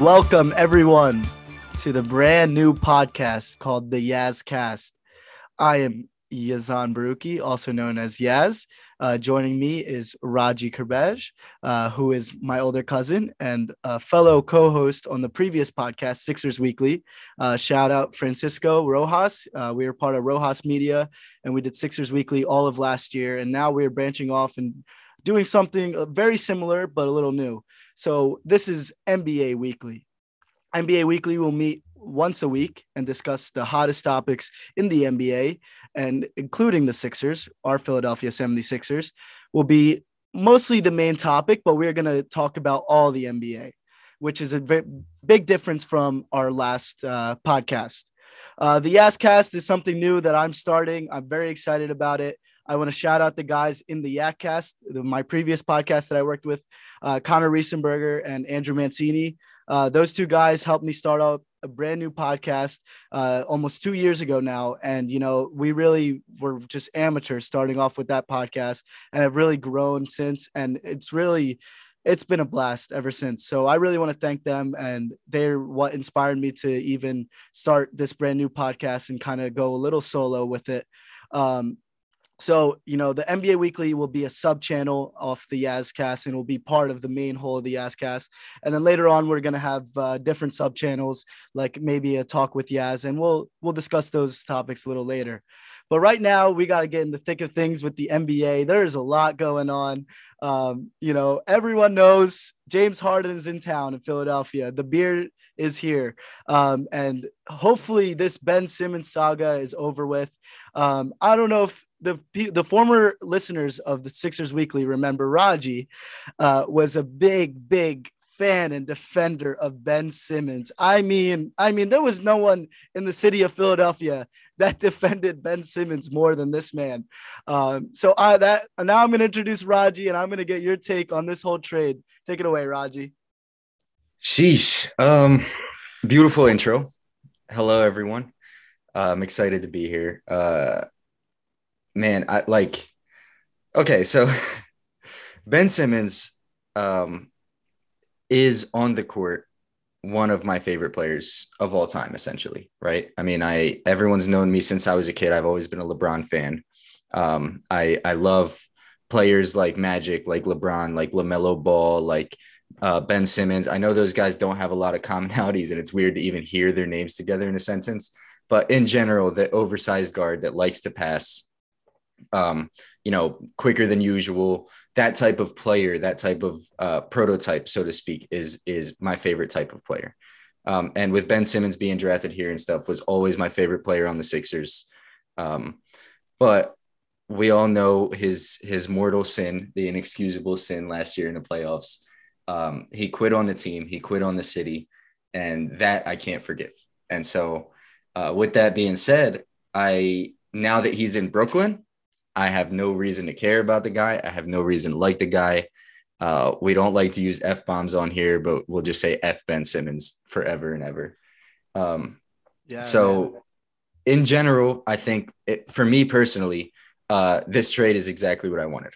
Welcome, everyone, to the brand new podcast called the Yaz Cast. I am Yazan Baruki, also known as Yaz. Uh, joining me is Raji Kerbej, uh, who is my older cousin and a fellow co-host on the previous podcast, Sixers Weekly. Uh, shout out Francisco Rojas. Uh, we were part of Rojas Media, and we did Sixers Weekly all of last year, and now we're branching off and doing something uh, very similar but a little new. So this is NBA Weekly. NBA Weekly will meet once a week and discuss the hottest topics in the NBA and including the Sixers, our Philadelphia 76ers, will be mostly the main topic, but we're going to talk about all the NBA, which is a very big difference from our last uh, podcast. Uh, the Cast is something new that I'm starting. I'm very excited about it. I want to shout out the guys in the Yakcast, my previous podcast that I worked with, uh, Connor Riesenberger and Andrew Mancini. Uh, those two guys helped me start out a brand new podcast uh, almost two years ago now. And, you know, we really were just amateurs starting off with that podcast and have really grown since. And it's really, it's been a blast ever since. So I really want to thank them. And they're what inspired me to even start this brand new podcast and kind of go a little solo with it. Um, so, you know, the NBA Weekly will be a sub channel of the Yazcast and will be part of the main whole of the Yazcast. And then later on, we're going to have uh, different sub channels, like maybe a talk with Yaz, and we'll we'll discuss those topics a little later. But right now, we got to get in the thick of things with the NBA. There is a lot going on. Um, you know, everyone knows James Harden is in town in Philadelphia. The Beard is here. Um, and hopefully, this Ben Simmons saga is over with. Um, I don't know if the the former listeners of the Sixers Weekly remember Raji uh, was a big, big fan and defender of Ben Simmons. I mean, I mean, there was no one in the city of Philadelphia that defended Ben Simmons more than this man. Um, so I that now I'm going to introduce Raji, and I'm going to get your take on this whole trade. Take it away, Raji. Sheesh. Um, beautiful intro. Hello, everyone. Uh, I'm excited to be here. Uh, man, I like. Okay, so Ben Simmons um, is on the court one of my favorite players of all time, essentially. Right? I mean, I everyone's known me since I was a kid. I've always been a LeBron fan. Um, I I love players like Magic, like LeBron, like LaMelo Ball, like uh, Ben Simmons. I know those guys don't have a lot of commonalities, and it's weird to even hear their names together in a sentence. But in general, the oversized guard that likes to pass, um, you know, quicker than usual. That type of player, that type of uh, prototype, so to speak, is is my favorite type of player. Um, and with Ben Simmons being drafted here and stuff, was always my favorite player on the Sixers. Um, but we all know his his mortal sin, the inexcusable sin last year in the playoffs. Um, he quit on the team, he quit on the city, and that I can't forgive. And so, uh, with that being said, I now that he's in Brooklyn, I have no reason to care about the guy. I have no reason to like the guy. Uh, we don't like to use f bombs on here, but we'll just say f Ben Simmons forever and ever. Um, yeah. So, man. in general, I think it, for me personally, uh, this trade is exactly what I wanted.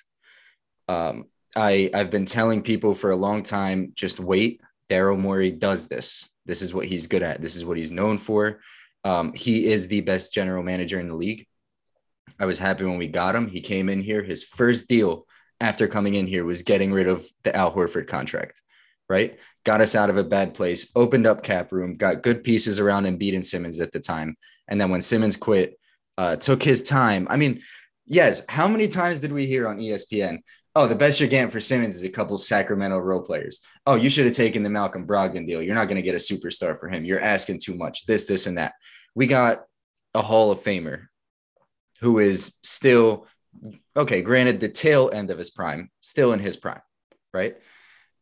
Um, I I've been telling people for a long time, just wait. Daryl Morey does this. This is what he's good at. This is what he's known for. Um, he is the best general manager in the league. I was happy when we got him. He came in here. His first deal after coming in here was getting rid of the Al Horford contract, right? Got us out of a bad place, opened up cap room, got good pieces around Embiid and Simmons at the time. And then when Simmons quit, uh, took his time. I mean, yes, how many times did we hear on ESPN? Oh, the best you're getting for Simmons is a couple Sacramento role players. Oh, you should have taken the Malcolm Brogdon deal. You're not going to get a superstar for him. You're asking too much. This, this, and that. We got a Hall of Famer who is still okay, granted the tail end of his prime, still in his prime, right?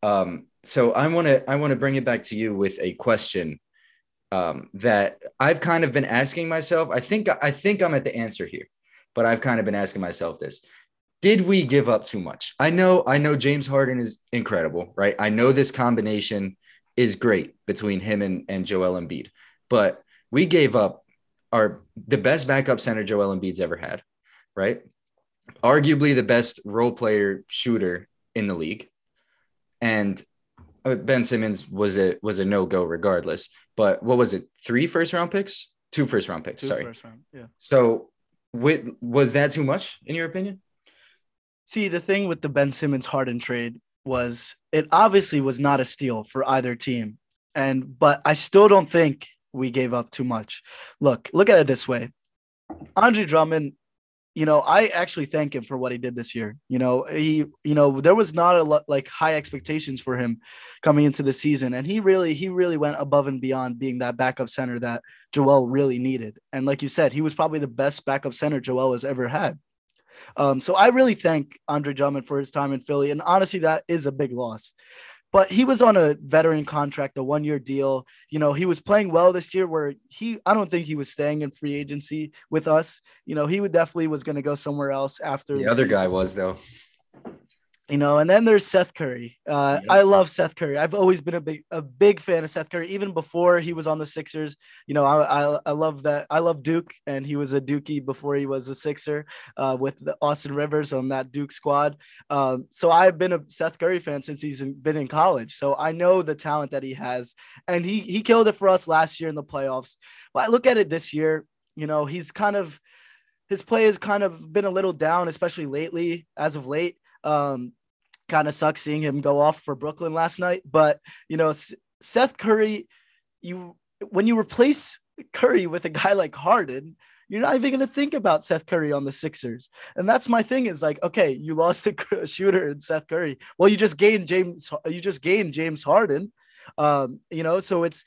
Um, so I want to I want to bring it back to you with a question um, that I've kind of been asking myself. I think I think I'm at the answer here, but I've kind of been asking myself this: Did we give up too much? I know I know James Harden is incredible, right? I know this combination is great between him and and Joel Embiid, but we gave up are the best backup center Joel Embiid's ever had, right? Arguably the best role player shooter in the league. And uh, Ben Simmons was a was a no go regardless. But what was it? Three first round picks, two first round picks. Two sorry. first round, Yeah. So, with, was that too much in your opinion? See, the thing with the Ben Simmons Harden trade was it obviously was not a steal for either team. And but I still don't think we gave up too much. Look, look at it this way. Andre Drummond, you know, I actually thank him for what he did this year. You know, he, you know, there was not a lot like high expectations for him coming into the season, and he really, he really went above and beyond being that backup center that Joel really needed. And like you said, he was probably the best backup center Joel has ever had. Um, so I really thank Andre Drummond for his time in Philly, and honestly, that is a big loss but he was on a veteran contract, a one year deal. You know, he was playing well this year where he, I don't think he was staying in free agency with us. You know, he would definitely was going to go somewhere else after the, the other season. guy was though you know, and then there's Seth Curry. Uh, yep. I love Seth Curry. I've always been a big a big fan of Seth Curry, even before he was on the Sixers. You know, I I, I love that. I love Duke, and he was a Dookie before he was a Sixer uh, with the Austin Rivers on that Duke squad. Um, so I've been a Seth Curry fan since he's in, been in college. So I know the talent that he has, and he he killed it for us last year in the playoffs. But I look at it this year. You know, he's kind of his play has kind of been a little down, especially lately, as of late. Um, kind of sucks seeing him go off for Brooklyn last night. But you know, Seth Curry, you when you replace Curry with a guy like Harden, you're not even going to think about Seth Curry on the Sixers. And that's my thing is like, okay, you lost a shooter in Seth Curry. Well, you just gained James, you just gained James Harden. Um, you know, so it's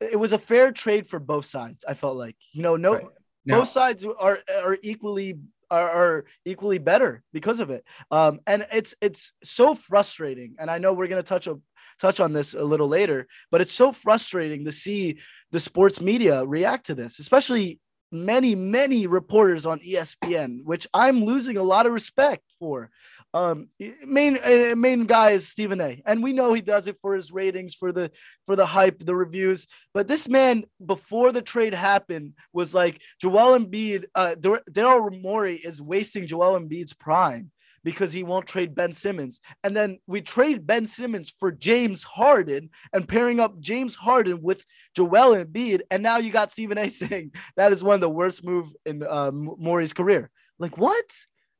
it was a fair trade for both sides. I felt like, you know, no right. both sides are are equally are, are equally better because of it. Um, and it's it's so frustrating. And I know we're gonna touch a, touch on this a little later, but it's so frustrating to see the sports media react to this, especially many many reporters on ESPN, which I'm losing a lot of respect for. Um, main uh, main guy is Stephen A, and we know he does it for his ratings, for the for the hype, the reviews. But this man, before the trade happened, was like Joel Embiid. Uh, Daryl Morey is wasting Joel Embiid's prime because he won't trade Ben Simmons. And then we trade Ben Simmons for James Harden and pairing up James Harden with Joel Embiid. And now you got Stephen A saying that is one of the worst move in uh, Morey's career. Like what?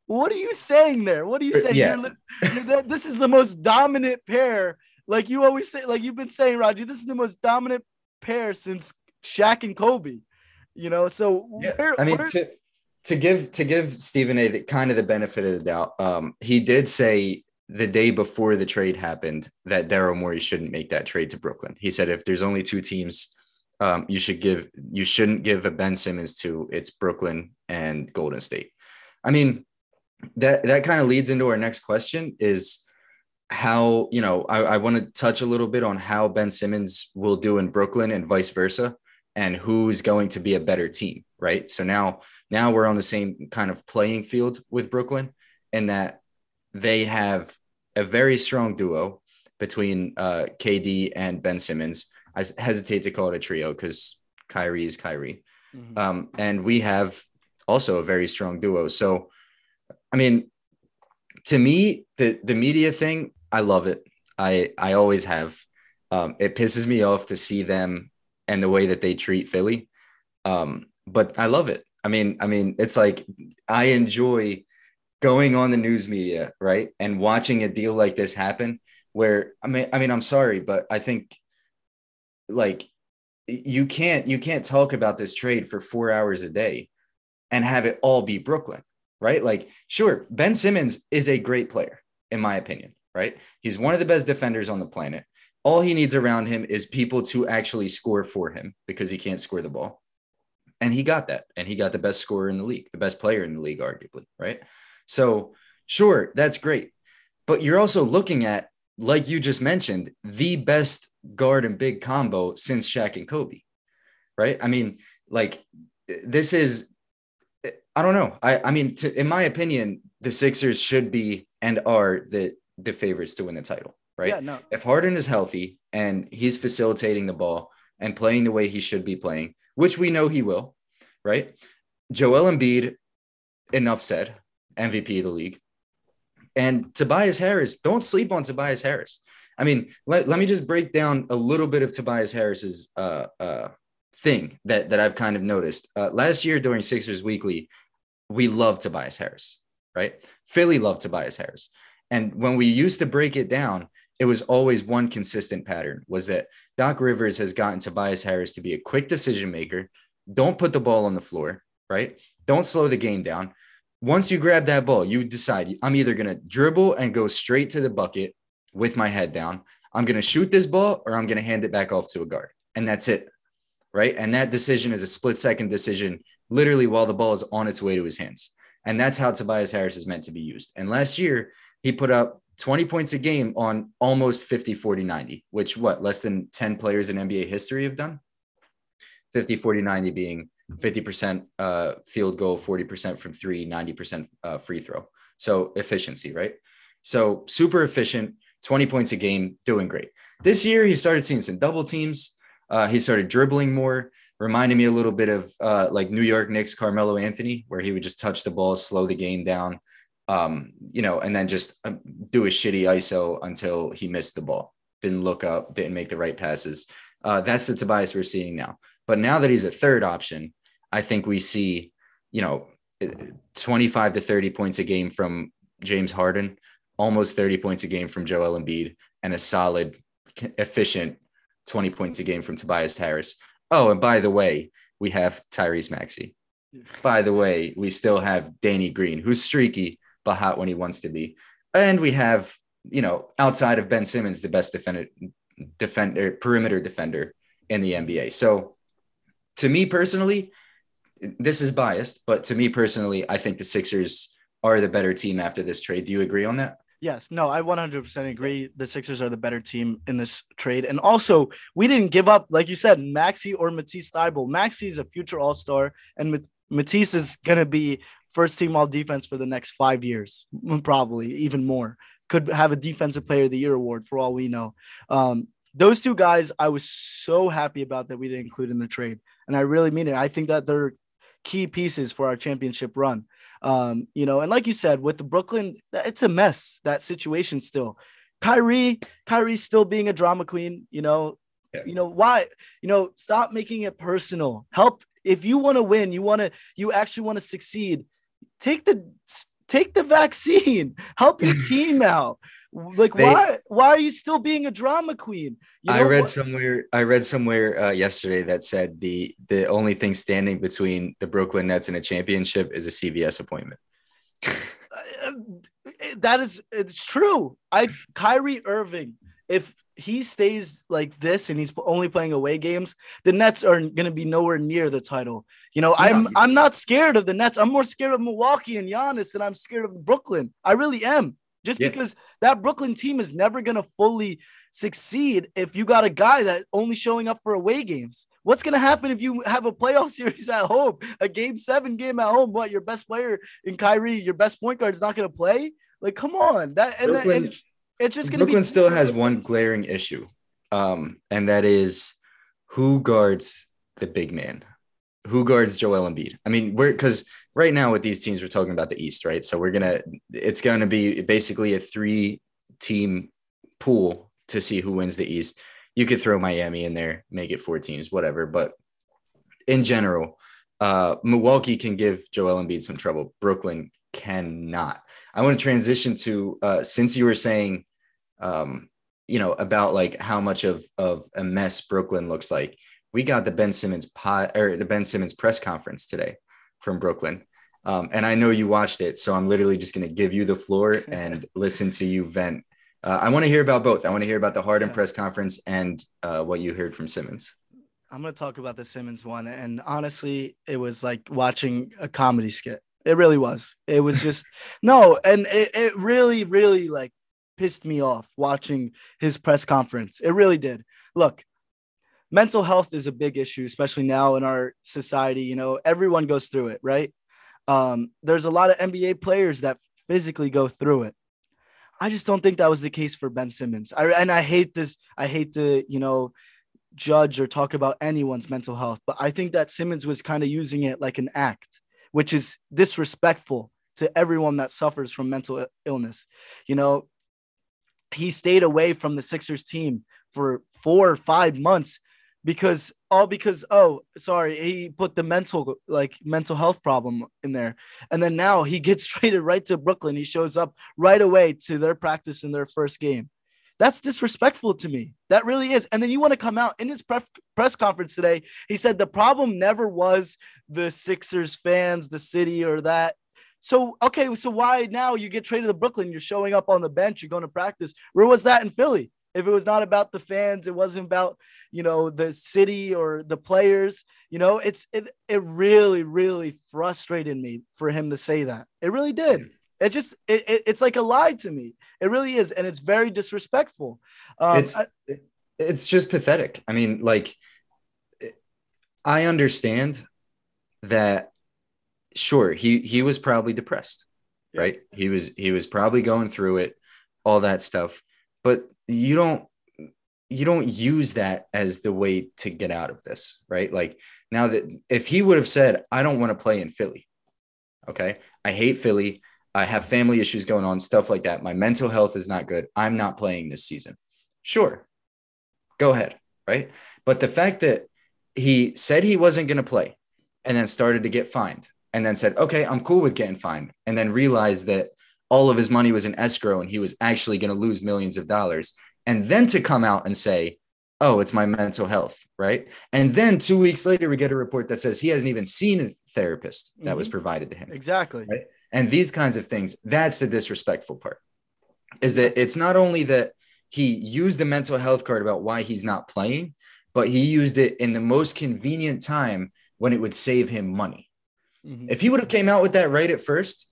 What are you saying there? What are you saying? Yeah. You're, you're, this is the most dominant pair. Like you always say, like you've been saying, Raji, this is the most dominant pair since Shaq and Kobe. You know, so yeah. Where, I mean, where... to, to give to give Stephen A. Kind of the benefit of the doubt, um, he did say the day before the trade happened that Daryl Morey shouldn't make that trade to Brooklyn. He said if there's only two teams, um, you should give you shouldn't give a Ben Simmons to it's Brooklyn and Golden State. I mean, that that kind of leads into our next question is how you know I, I want to touch a little bit on how Ben Simmons will do in Brooklyn and vice versa, and who's going to be a better team, right? So now now we're on the same kind of playing field with Brooklyn, and that they have a very strong duo between uh, KD and Ben Simmons. I hesitate to call it a trio because Kyrie is Kyrie, mm-hmm. um, and we have also a very strong duo. So I mean, to me, the the media thing, I love it. I I always have. Um, it pisses me off to see them and the way that they treat Philly. Um, but I love it. I mean, I mean, it's like I enjoy going on the news media, right, and watching a deal like this happen. Where I mean, I mean, I'm sorry, but I think like you can't you can't talk about this trade for four hours a day and have it all be Brooklyn right? Like, sure, Ben Simmons is a great player, in my opinion, right? He's one of the best defenders on the planet. All he needs around him is people to actually score for him because he can't score the ball. And he got that. And he got the best scorer in the league, the best player in the league, arguably, right? So, sure, that's great. But you're also looking at, like you just mentioned, the best guard and big combo since Shaq and Kobe, right? I mean, like, this is I don't know. I I mean, to, in my opinion, the Sixers should be and are the the favorites to win the title, right? Yeah, no. If Harden is healthy and he's facilitating the ball and playing the way he should be playing, which we know he will, right? Joel Embiid, enough said, MVP of the league. And Tobias Harris, don't sleep on Tobias Harris. I mean, let, let me just break down a little bit of Tobias Harris's uh, uh, thing that, that I've kind of noticed. Uh, last year during Sixers Weekly, we loved Tobias Harris, right? Philly loved Tobias Harris. And when we used to break it down, it was always one consistent pattern was that Doc Rivers has gotten Tobias Harris to be a quick decision maker. Don't put the ball on the floor, right? Don't slow the game down. Once you grab that ball, you decide I'm either going to dribble and go straight to the bucket with my head down. I'm going to shoot this ball or I'm going to hand it back off to a guard. And that's it. Right. And that decision is a split second decision, literally while the ball is on its way to his hands. And that's how Tobias Harris is meant to be used. And last year, he put up 20 points a game on almost 50, 40, 90, which what less than 10 players in NBA history have done? 50, 40, 90 being 50% uh, field goal, 40% from three, 90% uh, free throw. So efficiency, right? So super efficient, 20 points a game, doing great. This year, he started seeing some double teams. Uh, he started dribbling more, reminding me a little bit of uh, like New York Knicks Carmelo Anthony, where he would just touch the ball, slow the game down, um, you know, and then just um, do a shitty ISO until he missed the ball, didn't look up, didn't make the right passes. Uh, that's the Tobias we're seeing now. But now that he's a third option, I think we see, you know, 25 to 30 points a game from James Harden, almost 30 points a game from Joel Embiid, and a solid, efficient 20 points a game from Tobias Harris. Oh, and by the way, we have Tyrese Maxey. By the way, we still have Danny Green, who's streaky but hot when he wants to be. And we have, you know, outside of Ben Simmons, the best defender, defender, perimeter defender in the NBA. So to me personally, this is biased, but to me personally, I think the Sixers are the better team after this trade. Do you agree on that? Yes, no, I 100% agree. The Sixers are the better team in this trade. And also, we didn't give up, like you said, Maxey or Matisse Thybulle. Maxey is a future all star, and Matisse is going to be first team all defense for the next five years, probably even more. Could have a defensive player of the year award for all we know. Um, those two guys, I was so happy about that we didn't include in the trade. And I really mean it. I think that they're key pieces for our championship run. Um, you know, and like you said, with the Brooklyn, it's a mess, that situation still. Kyrie, Kyrie's still being a drama queen, you know. Yeah. You know, why, you know, stop making it personal. Help if you want to win, you want to, you actually want to succeed. Take the take the vaccine. Help your team out. Like they, why why are you still being a drama queen? You know, I read somewhere I read somewhere uh, yesterday that said the the only thing standing between the Brooklyn Nets and a championship is a CVS appointment. Uh, that is it's true. I Kyrie Irving, if he stays like this and he's only playing away games, the Nets are going to be nowhere near the title. You know, yeah. I'm I'm not scared of the Nets. I'm more scared of Milwaukee and Giannis than I'm scared of Brooklyn. I really am just yeah. because that Brooklyn team is never going to fully succeed if you got a guy that only showing up for away games. What's going to happen if you have a playoff series at home, a game seven game at home? What your best player in Kyrie, your best point guard is not going to play? Like, come on, that and, Brooklyn, and it's just going to be. Brooklyn still has one glaring issue, um, and that is who guards the big man who guards Joel Embiid? I mean, we're because right now with these teams, we're talking about the East, right? So we're gonna, it's gonna be basically a three team pool to see who wins the East. You could throw Miami in there, make it four teams, whatever. But in general, uh, Milwaukee can give Joel Embiid some trouble. Brooklyn cannot. I want to transition to uh, since you were saying, um, you know, about like how much of of a mess Brooklyn looks like we got the Ben Simmons pot or the Ben Simmons press conference today from Brooklyn. Um, and I know you watched it, so I'm literally just going to give you the floor and listen to you vent. Uh, I want to hear about both. I want to hear about the Harden yeah. press conference and uh, what you heard from Simmons. I'm going to talk about the Simmons one, and honestly, it was like watching a comedy skit. It really was. It was just no, and it, it really, really like pissed me off watching his press conference. It really did. Look, mental health is a big issue, especially now in our society. You know, everyone goes through it, right? Um, there's a lot of NBA players that physically go through it. I just don't think that was the case for Ben Simmons. I, and I hate this. I hate to, you know, judge or talk about anyone's mental health, but I think that Simmons was kind of using it like an act, which is disrespectful to everyone that suffers from mental illness. You know, he stayed away from the Sixers team for four or five months because all because oh sorry he put the mental like mental health problem in there. And then now he gets traded right to brooklyn. He shows up right away to their practice in their first game. That's disrespectful to me. That really is. And then you want to come out in his pref- press conference today. He said the problem never was the sixers fans the city or that so okay so why now you get traded to brooklyn? You're showing up on the bench you're going to practice. Where was that in philly? If it was not about the fans it wasn't about you know the city or the players you know it's it, it really really frustrated me for him to say that. It really did. It just it, it it's like a lie to me. It really is and it's very disrespectful. Um, it's I, it's just pathetic. I mean like i understand that sure he he was probably depressed yeah. right he was he was probably going through it all that stuff but you don't you don't use that as the way to get out of this, right? Like now that if he would have said, I don't want to play in Philly, okay, I hate Philly, I have family issues going on, stuff like that. My mental health is not good. I'm not playing this season. Sure, go ahead, right? But the fact that he said he wasn't going to play and then started to get fined and then said, okay, I'm cool with getting fined, and then realized that all of his money was in escrow and he was actually going to lose millions of dollars. And then to come out and say, oh, it's my mental health, right? And then two weeks later, we get a report that says he hasn't even seen a therapist that mm-hmm. was provided to him. Exactly. Right? And these kinds of things, that's the disrespectful part, is that it's not only that he used the mental health card about why he's not playing, but he used it in the most convenient time when it would save him money. Mm-hmm. If he would have came out with that right at first,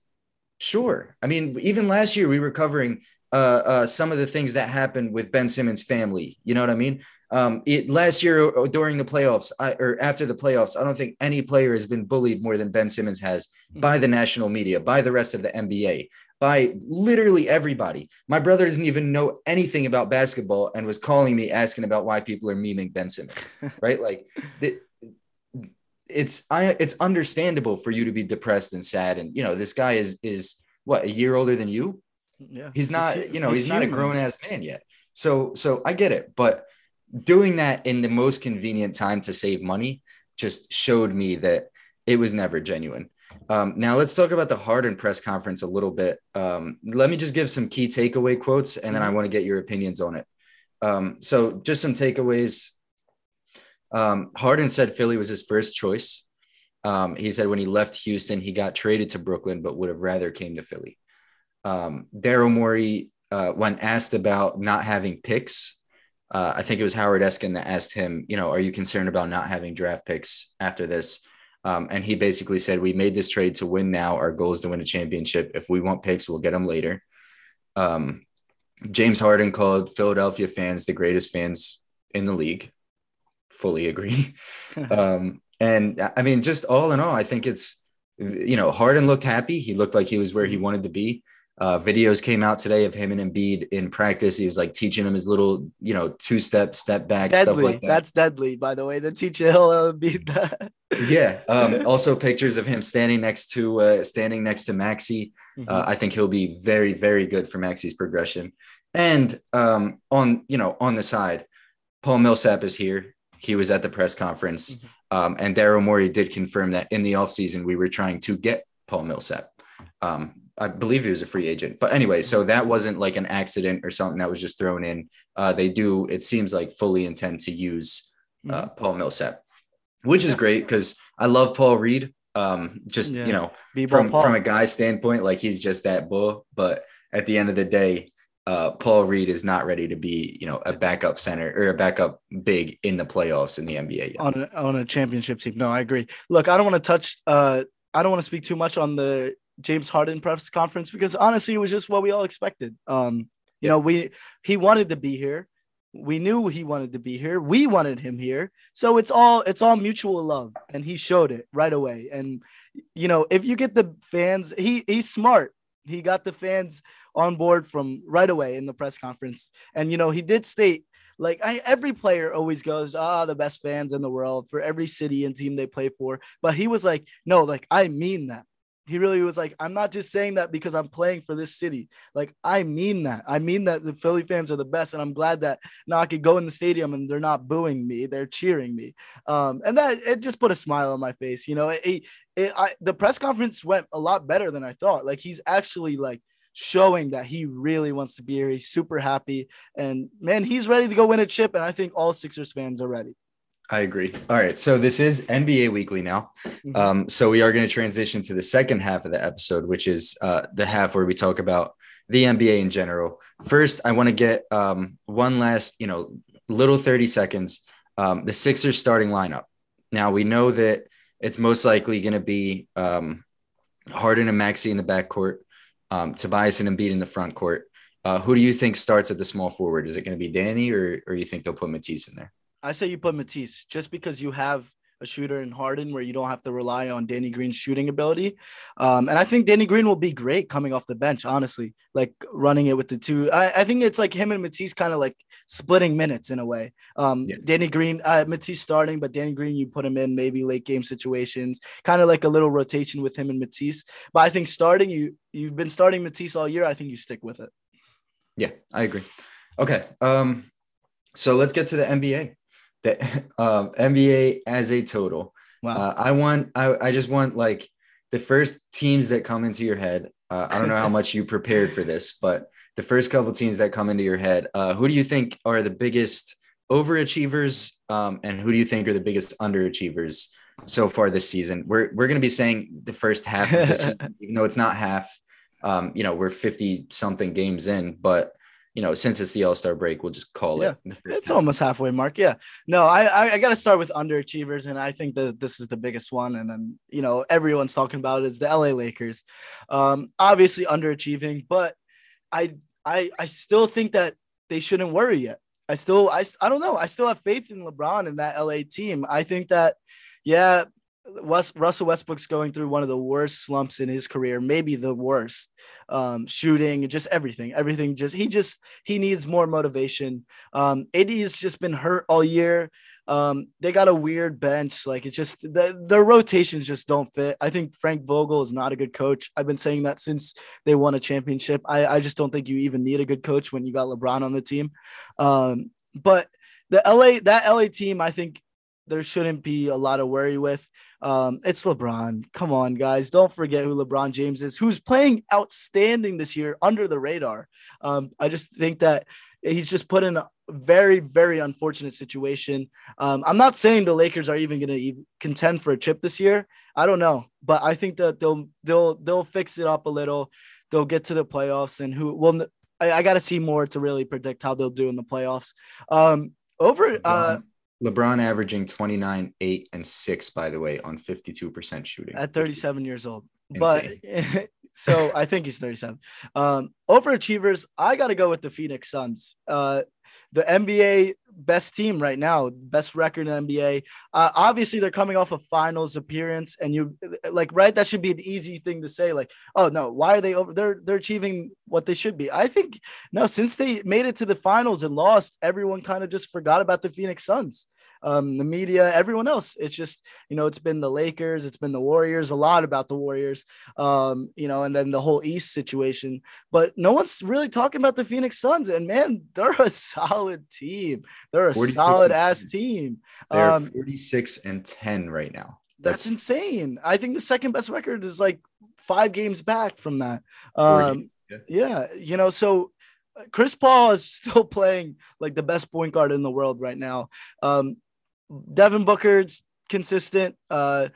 Sure. I mean, even last year we were covering uh, uh, some of the things that happened with Ben Simmons' family. You know what I mean? Um, it, last year uh, during the playoffs I, or after the playoffs, I don't think any player has been bullied more than Ben Simmons has by the national media, by the rest of the NBA, by literally everybody. My brother doesn't even know anything about basketball and was calling me asking about why people are memeing Ben Simmons, right? Like, the, it's I it's understandable for you to be depressed and sad. And you know, this guy is is what a year older than you. Yeah, he's not. you know, he's, not a grown ass man yet. So so I get it, but doing that in the most convenient time to save money just showed me that it was never genuine. Um, now let's talk about the Harden press conference a little bit. Um, let me just give some key takeaway quotes, and then I mm-hmm. want to get your opinions on it. Um, so just some takeaways um, Harden said Philly was his first choice. Um, he said when he left Houston, he got traded to Brooklyn, but would have rather came to Philly. Um, Daryl Morey, uh, when asked about not having picks, uh, I think it was Howard Eskin that asked him, you know, are you concerned about not having draft picks after this? Um, and he basically said, we made this trade to win now. Our goal is to win a championship. If we want picks, we'll get them later. Um, James Harden called Philadelphia fans the greatest fans in the league fully agree. um, and I mean, just all in all, I think it's, you know, Harden looked happy. He looked like he was where he mm-hmm. wanted to be. Uh, videos came out today of him and Embiid in practice. He was like teaching him his little, you know, two step, step back, deadly. stuff like that. That's deadly, by the way. The teacher he'll Embiid that. yeah. Um, also, pictures of him standing next to uh, standing next to Maxey. Mm-hmm. Uh, I think he'll be very, very good for Maxey's progression. And um, on, you know, on the side, Paul Millsap is here. He was at the press conference. Mm-hmm. Um, and Daryl Morey did confirm that in the offseason, we were trying to get Paul Millsap. Um, I believe he was a free agent. But anyway, so that wasn't like an accident or something that was just thrown in. Uh, they do, it seems like, fully intend to use uh, mm-hmm. Paul Millsap, which is great because I love Paul Reed. Um, just, yeah. you know, from, from a guy standpoint, like he's just that bull. But at the end of the day, uh, Paul Reed is not ready to be, you know, a backup center or a backup big in the playoffs in the NBA yet. on a, on a championship team. No, I agree. Look, I don't want to touch. Uh, I don't want to speak too much on the James Harden press conference because honestly, it was just what we all expected. Um, you yeah. know, we he wanted to be here. We knew he wanted to be here. We wanted him here. So it's all it's all mutual love, and he showed it right away. And you know, if you get the fans, he he's smart. He got the fans on board from right away in the press conference. And, you know, he did state like I, every player always goes, ah, the best fans in the world for every city and team they play for. But he was like, no, like I mean that. He really was like, I'm not just saying that because I'm playing for this city. Like, I mean that. I mean that the Philly fans are the best. And I'm glad that now I could go in the stadium and they're not booing me, they're cheering me. Um, and that it just put a smile on my face. You know, it, it, I, the press conference went a lot better than I thought. Like, he's actually like, showing that he really wants to be here. He's super happy. And man, he's ready to go win a chip. And I think all Sixers fans are ready. I agree. All right. So this is NBA Weekly now. Mm-hmm. Um, so we are going to transition to the second half of the episode, which is uh, the half where we talk about the NBA in general. First, I want to get um, one last, you know, little 30 seconds. Um, the Sixers starting lineup. Now we know that it's most likely going to be um, Harden and Maxey in the backcourt, um, Tobias and Embiid in the front court. Uh, who do you think starts at the small forward? Is it going to be Danny or, or you think they'll put Matisse in there? I say you put Matisse just because you have a shooter in Harden where you don't have to rely on Danny Green's shooting ability. Um, and I think Danny Green will be great coming off the bench, honestly, like running it with the two. I, I think it's like him and Matisse kind of like splitting minutes in a way. Um, yeah. Danny Green, uh, Matisse starting, but Danny Green, you put him in maybe late game situations, kind of like a little rotation with him and Matisse. But I think starting, you, you've been starting Matisse all year. I think you stick with it. Yeah, I agree. Okay. Um, so let's get to the NBA the uh, NBA as a total. Wow. Uh, I want, I, I just want like the first teams that come into your head. Uh, I don't know how much you prepared for this, but the first couple teams that come into your head, uh, who do you think are the biggest overachievers, um, and who do you think are the biggest underachievers so far this season? We're we're going to be saying the first half of this, even though it's not half. Um, you know, we're fifty something games in, but you know, since it's the All Star break, we'll just call yeah, it. it's half. almost halfway mark. Yeah. No, I I, I got to start with underachievers, and I think that this is the biggest one. And then you know everyone's talking about it is the LA Lakers. Um, obviously underachieving, but I I I still think that they shouldn't worry yet. I still I I don't know. I still have faith in LeBron and that LA team. I think that yeah, West, Russell Westbrook's going through one of the worst slumps in his career, maybe the worst. Um, shooting, just everything, everything. Just he just he needs more motivation. Um, AD has just been hurt all year. Um, they got a weird bench. Like it's just the, their rotations just don't fit. I think Frank Vogel is not a good coach. I've been saying that since they won a championship. I, I just don't think you even need a good coach when you got LeBron on the team. Um, but the LA that LA team, I think there shouldn't be a lot of worry with. Um, it's LeBron. Come on, guys. Don't forget who LeBron James is, who's playing outstanding this year under the radar. Um, I just think that he's just put in a very, very unfortunate situation. Um, I'm not saying the Lakers are even going to contend for a chip this year. I don't know, but I think that they'll they'll they'll fix it up a little. They'll get to the playoffs, and who well, I, I got to see more to really predict how they'll do in the playoffs. Um, over uh, LeBron averaging 29, 8, and 6, by the way, on 52% shooting. At 37 years old. Insane. But so I think he's 37. Um, overachievers, I got to go with the Phoenix Suns. Uh, the NBA best team right now, best record in NBA. Uh, obviously, they're coming off a finals appearance, and you like right. That should be an easy thing to say. Like, oh no, why are they over? They're they're achieving what they should be. I think no, since they made it to the finals and lost, everyone kind of just forgot about the Phoenix Suns um, the media, everyone else. It's just, you know, it's been the Lakers, it's been the Warriors, a lot about the Warriors, um, you know, and then the whole East situation. But no one's really talking about the Phoenix Suns. And man, they're a solid team. They're a solid ass team. They're um, 46 and 10 right now. That's, that's insane. I think the second best record is like five games back from that. Um, yeah. yeah, you know, so Chris Paul is still playing like the best point guard in the world right now. Um, Devin Booker's consistent. Uh,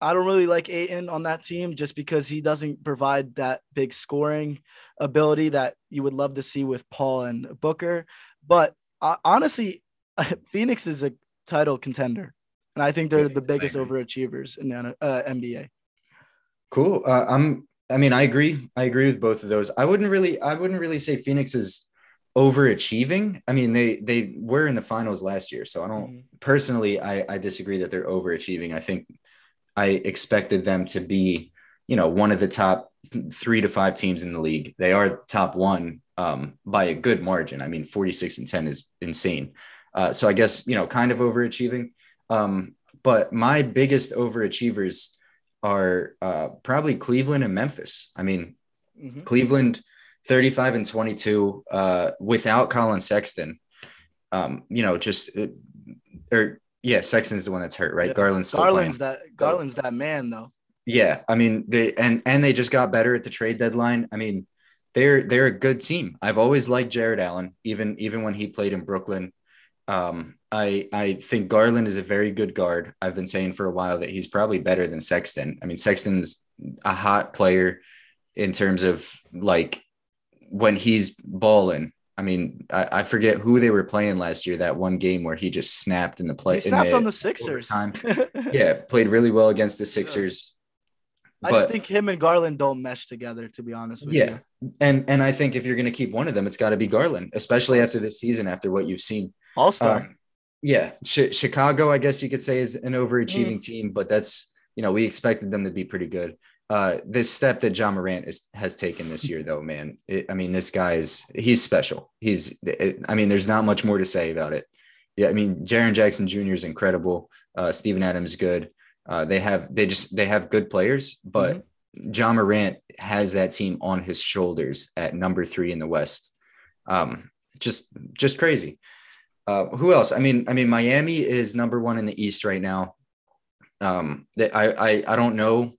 I don't really like Ayton on that team just because he doesn't provide that big scoring ability that you would love to see with Paul and Booker. But uh, honestly, Phoenix is a title contender, and I think they're the biggest overachievers in the uh, NBA. Cool. Uh, I'm. I mean, I agree. I agree with both of those. I wouldn't really. I wouldn't really say Phoenix is overachieving. I mean, they they were in the finals last year, so I don't mm-hmm. personally. I I disagree that they're overachieving. I think I expected them to be, you know, one of the top three to five teams in the league. They are top one um, by a good margin. I mean, forty six and ten is insane. Uh, so I guess you know, kind of overachieving. Um, but my biggest overachievers are uh, probably Cleveland and Memphis. I mean, Mhm. Cleveland 35 and 22 uh, without Collin Sexton. Um, you know, just uh, or yeah, Sexton's the one that's hurt, right? Yeah. Garland's Garland's playing. that Garland's that man though. Yeah, I mean they and and they just got better at the trade deadline. I mean, they're they're a good team. I've always liked Jarrett Allen, even even when he played in Brooklyn. Um, I I think Garland is a very good guard. I've been saying for a while that he's probably better than Sexton. I mean, Sexton's a hot player in terms of like when he's balling. I mean, I, I forget who they were playing last year. That one game where he just snapped in the play. He snapped on the Sixers. yeah, played really well against the Sixers. I just think him and Garland don't mesh together, to be honest with Yeah. you. and and I think if you're going to keep one of them, it's got to be Garland, especially after this season, after what you've seen. All star. Um, yeah, Chi- Chicago, I guess you could say, is an overachieving team, but that's you know we expected them to be pretty good. Uh, this step that Ja Morant is, has taken this year, though, man, it, I mean, this guy is he's special. He's, it, I mean, there's not much more to say about it. Yeah, I mean, Jaren Jackson Jr. is incredible. Uh, Steven Adams is good. Uh, they have they just they have good players, but Ja Morant has that team on his shoulders at number three in the West. Um, just just crazy. Uh, who else? I mean, I mean, Miami is number one in the East right now. Um, that I, I I don't know,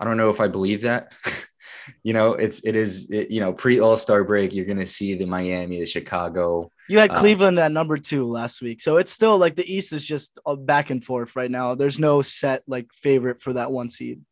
I don't know if I believe that. you know, it's it is it, you know pre All Star break. You're gonna see the Miami, the Chicago. You had uh, Cleveland at number two last week. So it's still like the East is just uh, back and forth right now. There's no set like favorite for that one seed.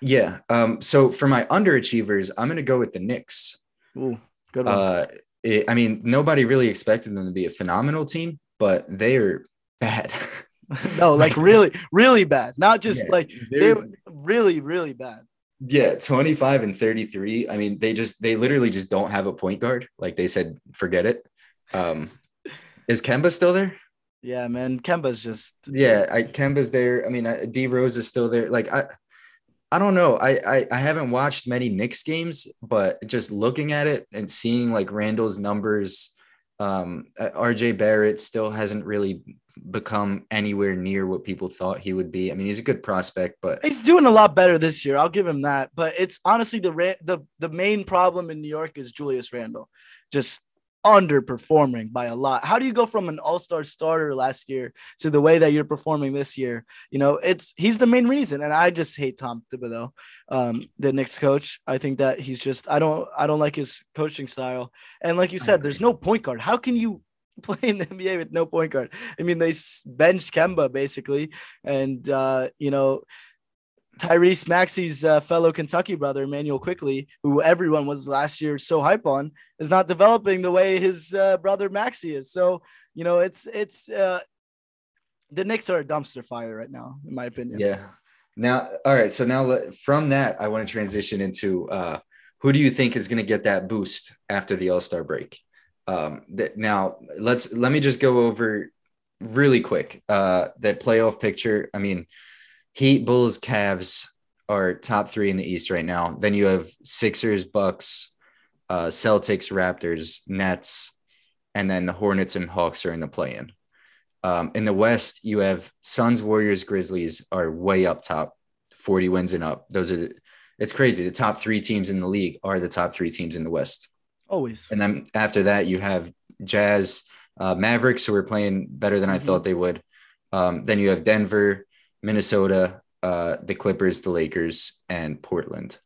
Yeah. Um. So for my underachievers, I'm gonna go with the Knicks. Ooh, good one. Uh, it, I mean, nobody really expected them to be a phenomenal team, but they are bad. no, like really, really bad. Not just Yeah, like they they're- were really, really bad. Yeah, 25 and 33. I mean, they just they literally just don't have a point guard. Like they said, forget it. Um is Kemba still there? Yeah, man. Kemba's just Yeah, I Kemba's there. I mean, I- D Rose is still there. Like I I don't know. I, I I haven't watched many Knicks games, but just looking at it and seeing like Randle's numbers, um, uh, RJ Barrett still hasn't really become anywhere near what people thought he would be. I mean, he's a good prospect, but he's doing a lot better this year. I'll give him that. But it's honestly the the the main problem in New York is Julius Randle, just underperforming by a lot. How do you go from an all-star starter last year to the way that you're performing this year? You know, it's he's the main reason. And I just hate Tom Thibodeau, um, the Knicks coach. I think that he's just I don't I don't like his coaching style. And like you said, there's no point guard. How can you play in the NBA with no point guard? I mean, they benched Kemba basically, and uh, you know. Tyrese Maxey's uh, fellow Kentucky brother, Immanuel Quickley, who everyone was last year so hype on, is not developing the way his uh, brother Maxey is. So, you know, it's it's uh, the Knicks are a dumpster fire right now, in my opinion. Yeah. Now, all right. So now from that, I want to transition into uh, who do you think is going to get that boost after the All Star break? Um, that now let's let me just go over really quick uh, that playoff picture. I mean, Heat, Bulls, Cavs are top three in the East right now. Then you have Sixers, Bucks, uh, Celtics, Raptors, Nets, and then the Hornets and Hawks are in the play-in. Um, in the West, you have Suns, Warriors, Grizzlies are way up top, 40 wins and up. Those are the, it's crazy. The top three teams in the league are the top three teams in the West. Always. And then after that, you have Jazz, uh, Mavericks, who are playing better than I Mhm. thought they would. Um, then you have Denver, Minnesota, uh, the Clippers, the Lakers, and Portland.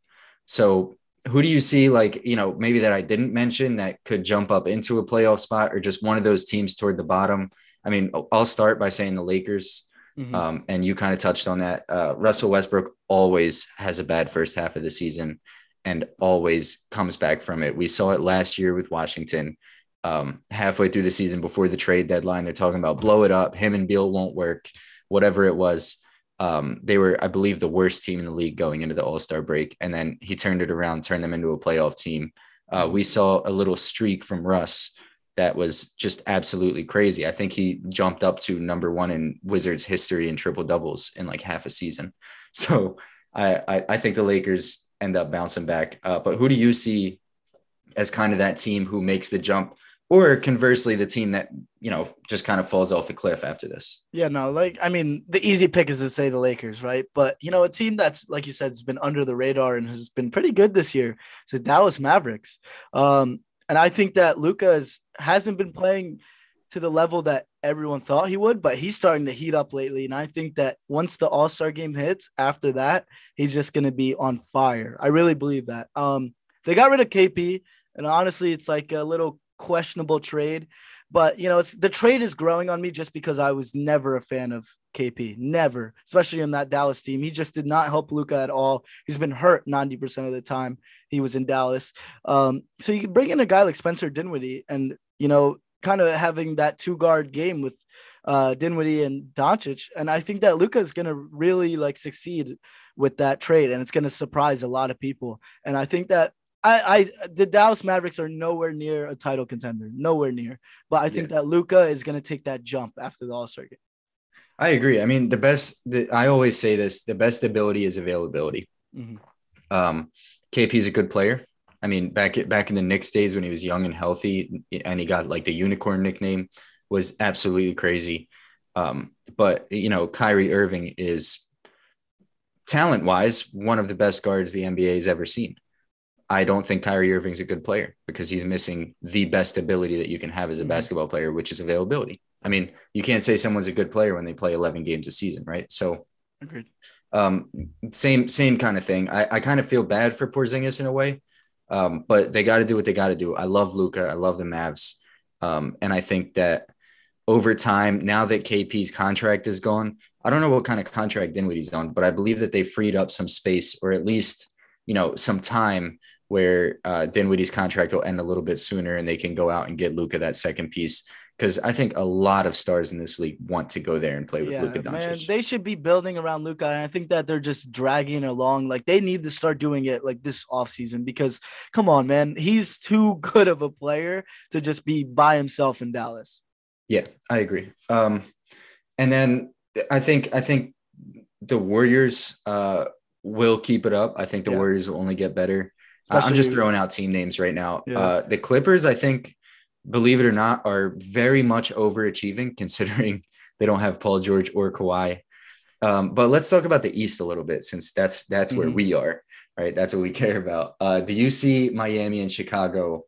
So who do you see like, you know, maybe that I didn't mention that could jump up into a playoff spot or just one of those teams toward the bottom? I mean, I'll start by saying the Lakers. Mhm. Um, and you kind of touched on that. Uh, Russell Westbrook always has a bad first half of the season and always comes back from it. We saw it last year with Washington. Um, halfway through the season before the trade deadline, they're talking about blow it up. Him and Beal won't work, whatever it was. Um, they were, I believe, the worst team in the league going into the All Star break, and then he turned it around, turned them into a playoff team. Uh, we saw a little streak from Russ that was just absolutely crazy. I think he jumped up to number one in Wizards history in triple doubles in like half a season. So I, I, I think the Lakers end up bouncing back. Uh, but who do you see as kind of that team who makes the jump or conversely, the team that you know just kind of falls off the cliff after this. Yeah, no, like I mean, the easy pick is to say the Lakers, right? But you know, a team that's like you said has been under the radar and has been pretty good this year. It's the Dallas Mavericks, um, and I think that Luka hasn't been playing to the level that everyone thought he would, but he's starting to heat up lately. And I think that once the All Star game hits, after that, he's just going to be on fire. I really believe that. Um, they got rid of KP, and honestly, it's like a little questionable trade. But you know, it's the trade is growing on me just because I was never a fan of KP, never, especially in that Dallas team. He just did not help Luka at all. He's been hurt 90% of the time he was in Dallas. Um, so you can bring in a guy like Spencer Dinwiddie and you know, kind of having that two guard game with uh, Dinwiddie and Doncic. And I think that Luka is going to really like succeed with that trade and it's going to surprise a lot of people. And I think that I, I the Dallas Mavericks are nowhere near a title contender, nowhere near. But I think yeah. that Luka is going to take that jump after the All Star game. I agree. I mean, the best. The, I always say this: the best ability is availability. Mm-hmm. Um, KP's a good player. I mean, back back in the Knicks days when he was young and healthy, and he got like the unicorn nickname, was absolutely crazy. Um, but you know, Kyrie Irving is talent wise one of the best guards the NBA has ever seen. I don't think Kyrie Irving's a good player because he's missing the best ability that you can have as a mm-hmm. basketball player, which is availability. I mean, you can't say someone's a good player when they play 11 games a season, right? So, Agreed. Um, same same kind of thing. I, I kind of feel bad for Porzingis in a way, um, but they got to do what they got to do. I love Luka. I love the Mavs, um, and I think that over time, now that KP's contract is gone, I don't know what kind of contract Dinwiddie's on, but I believe that they freed up some space or at least you know some time where uh, Dinwiddie's contract will end a little bit sooner and they can go out and get Luka that second piece. Because I think a lot of stars in this league want to go there and play with yeah, Luka Doncic. Man, they should be building around Luka. And I think that they're just dragging along. Like they need to start doing it like this offseason because come on, man, he's too good of a player to just be by himself in Dallas. Yeah, I agree. Um, and then I think I think the Warriors uh, will keep it up. I think the yeah. Warriors will only get better. Especially, I'm just throwing out team names right now. Yeah. Uh, the Clippers, I think, believe it or not, are very much overachieving considering they don't have Paul George or Kawhi. Um, but let's talk about the East a little bit, since that's that's mm-hmm. where we are, right? That's what we care about. Uh, do you see Miami and Chicago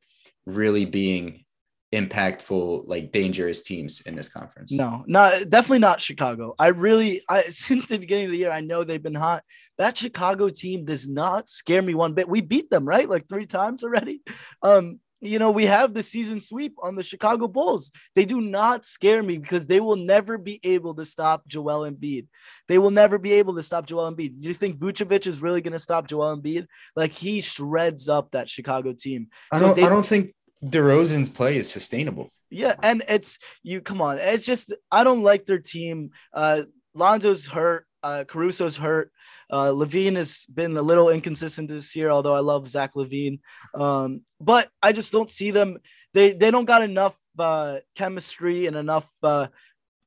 really being impactful, like dangerous teams in this conference? No, not definitely not Chicago. I really, I since the beginning of the year, I know they've been hot. That Chicago team does not scare me one bit. We beat them right like three times already. Um, you know, we have the season sweep on the Chicago Bulls. They do not scare me because they will never be able to stop Joel Embiid. They will never be able to stop Joel Embiid. Do you think Vucevic is really going to stop Joel Embiid? Like he shreds up that Chicago team. I don't. they, I don't think DeRozan's play is sustainable. Yeah, and it's you. Come on, it's just I don't like their team. Uh, Lonzo's hurt. Uh, Caruso's hurt. Uh, LaVine has been a little inconsistent this year, although I love Zach LaVine. Um, but I just don't see them. They they don't got enough uh, chemistry and enough uh,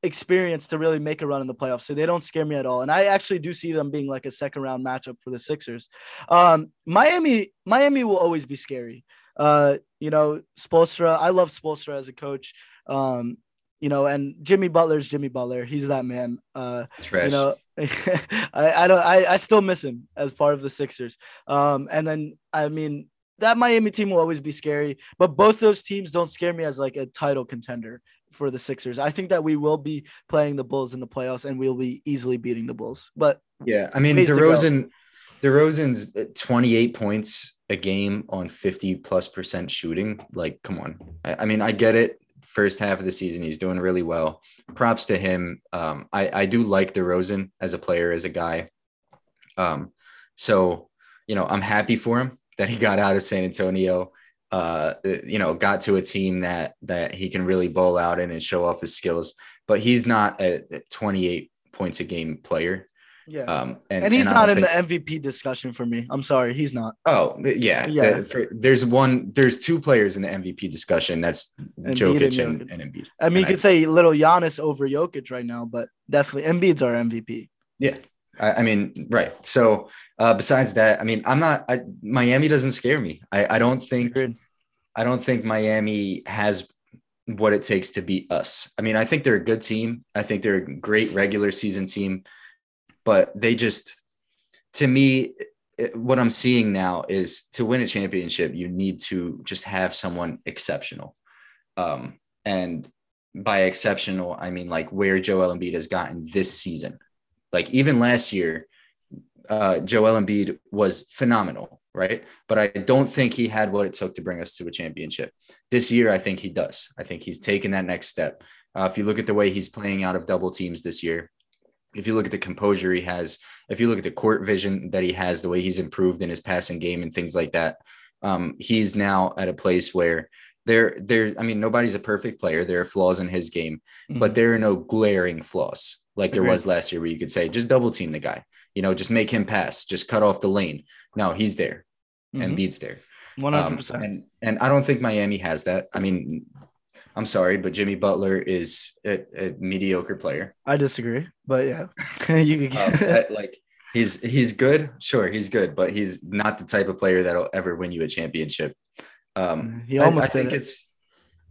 experience to really make a run in the playoffs. So they don't scare me at all. And I actually do see them being like a second round matchup for the Sixers. Um, Miami, Miami will always be scary. Uh, you know, Spoelstra, I love Spoelstra as a coach. Um, you know, and Jimmy Butler's Jimmy Butler. He's that man. Uh, Trash. you know, I, I don't, I, I still miss him as part of the Sixers. Um, and then, I mean, that Miami team will always be scary, but both those teams don't scare me as like a title contender for the Sixers. I think that we will be playing the Bulls in the playoffs and we'll be easily beating the Bulls. But yeah, I mean, DeRozan, DeRozan's 28 points a game on 50 plus percent shooting. Like, come on. I, I, mean, I get it. First half of the season, he's doing really well. Props to him. Um, I, I do like DeRozan as a player, as a guy. Um, so, you know, I'm happy for him that he got out of San Antonio. Uh, you know, got to a team that that he can really bowl out in and show off his skills. But he's not a 28 points a game player. Yeah. Um, and, and he's and not in think... the MVP discussion for me. I'm sorry, he's not. Oh, yeah. Yeah. The, for, there's one, there's two players in the MVP discussion. That's Embiid Jokic and, and, and Embiid. I mean, you could say little Giannis over Jokic right now, but definitely Embiid's our MVP. Yeah. I, I mean, right. So uh, besides that, I mean, I'm not, I, Miami doesn't scare me. I, I don't think, Agreed. I don't think Miami has what it takes to beat us. I mean, I think they're a good team. I think they're a great regular season team, but they just, to me, what I'm seeing now is to win a championship, you need to just have someone exceptional. Um, and by exceptional, I mean like where Joel Embiid has gotten this season. Like even last year, uh, Joel Embiid was phenomenal, right? But I don't think he had what it took to bring us to a championship. This year, I think he does. I think he's taken that next step. Uh, if you look at the way he's playing out of double teams this year, if you look at the composure he has, if you look at the court vision that he has, the way he's improved in his passing game and things like that, um, he's now at a place where there, there. I mean, nobody's a perfect player. There are flaws in his game, mm-hmm. but there are no glaring flaws like there was last year, where you could say just double team the guy you know, just make him pass, just cut off the lane. No, he's there mm-hmm. and beats there. 100%. Um, and, and I don't think Miami has that. I mean, I'm sorry, but Jimmy Butler is a, a mediocre player. I disagree, but yeah, you um, like he's he's good. Sure, he's good, but he's not the type of player that'll ever win you a championship. Um, he almost. I, I think it. it's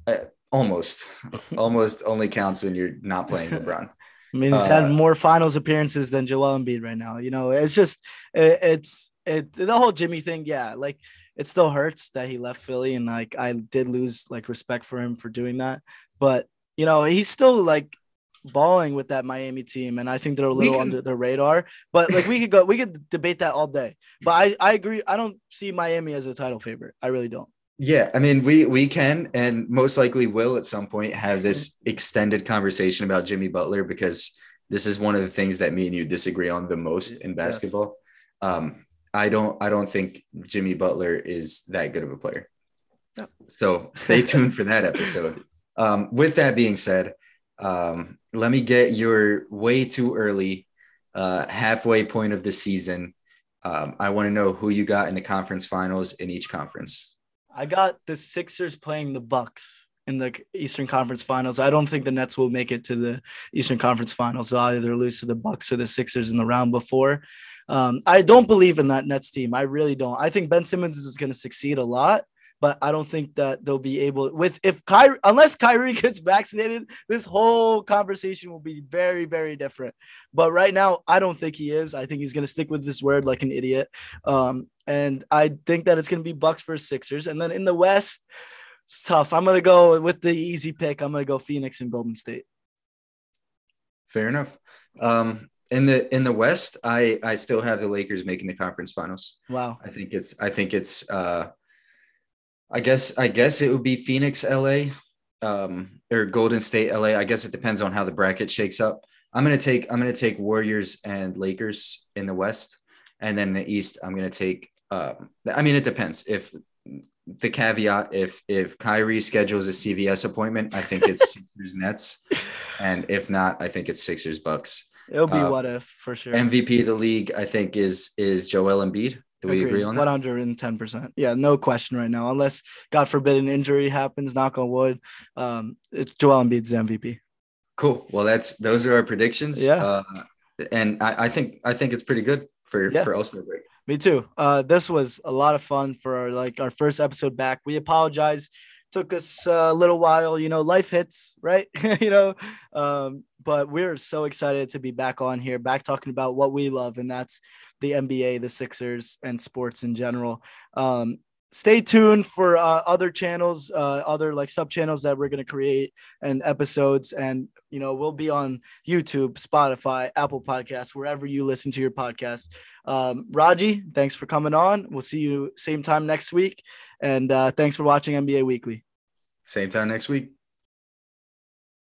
uh, almost almost only counts when you're not playing LeBron. I mean, he's uh, had more finals appearances than Joel Embiid right now. You know, it's just it, it's it the whole Jimmy thing. Yeah, like it still hurts that he left Philly, and like I did lose like respect for him for doing that. But you know, he's still like balling with that Miami team, and I think they're a little can, under the radar. But like we could go, we could debate that all day. But I I agree. I don't see Miami as a title favorite. I really don't. Yeah, I mean, we we can and most likely will at some point have this extended conversation about Jimmy Butler because this is one of the things that me and you disagree on the most in basketball. Yes. Um, I don't I don't think Jimmy Butler is that good of a player. No. So stay tuned for that episode. Um, with that being said, um, let me get your way too early uh, halfway point of the season. Um, I want to know who you got in the conference finals in each conference. I got the Sixers playing the Bucks in the Eastern Conference Finals. I don't think the Nets will make it to the Eastern Conference Finals. They'll either lose to the Bucks or the Sixers in the round before. Um, I don't believe in that Nets team. I really don't. I think Ben Simmons is going to succeed a lot but I don't think that they'll be able with if Kyrie unless Kyrie gets vaccinated, this whole conversation will be very very different. But right now, I don't think he is. I think he's gonna stick with this word like an idiot. Um, and I think that it's gonna be Bucks versus Sixers, and then in the West, it's tough. I'm gonna go with the easy pick. I'm gonna go Phoenix and Golden State. Fair enough. Um, in the in the West, I I still have the Lakers making the conference finals. Wow. I think it's I think it's uh I guess I guess it would be Phoenix, LA, um, or Golden State, LA. I guess it depends on how the bracket shakes up. I'm gonna take I'm gonna take Warriors and Lakers in the West, and then the East. I'm gonna take. Uh, I mean, it depends. If the caveat, if if Kyrie schedules a CVS appointment, I think it's Sixers Nets, and if not, I think it's Sixers Bucks. It'll be uh, what if for sure. MVP of the league, I think, is is Joel Embiid. Do we agree on that? 110%. Yeah, no question right now. Unless, God forbid, an injury happens, knock on wood, um, it's Joel Embiid's MVP. Cool. Well, that's those are our predictions. Yeah. Uh, and I, I, think I think it's pretty good for yeah. for All-Star break. Me too. Uh, this was a lot of fun for our like our first episode back. We apologize. Took us a little while, you know, life hits, right? you know, um, but we're so excited to be back on here, back talking about what we love, and that's the NBA, the Sixers, and sports in general. Um, stay tuned for uh, other channels, uh, other like sub channels that we're going to create and episodes. And, you know, we'll be on YouTube, Spotify, Apple Podcasts, wherever you listen to your podcast. Um, Raji, thanks for coming on. We'll see you same time next week. And uh, thanks for watching NBA Weekly. Same time next week.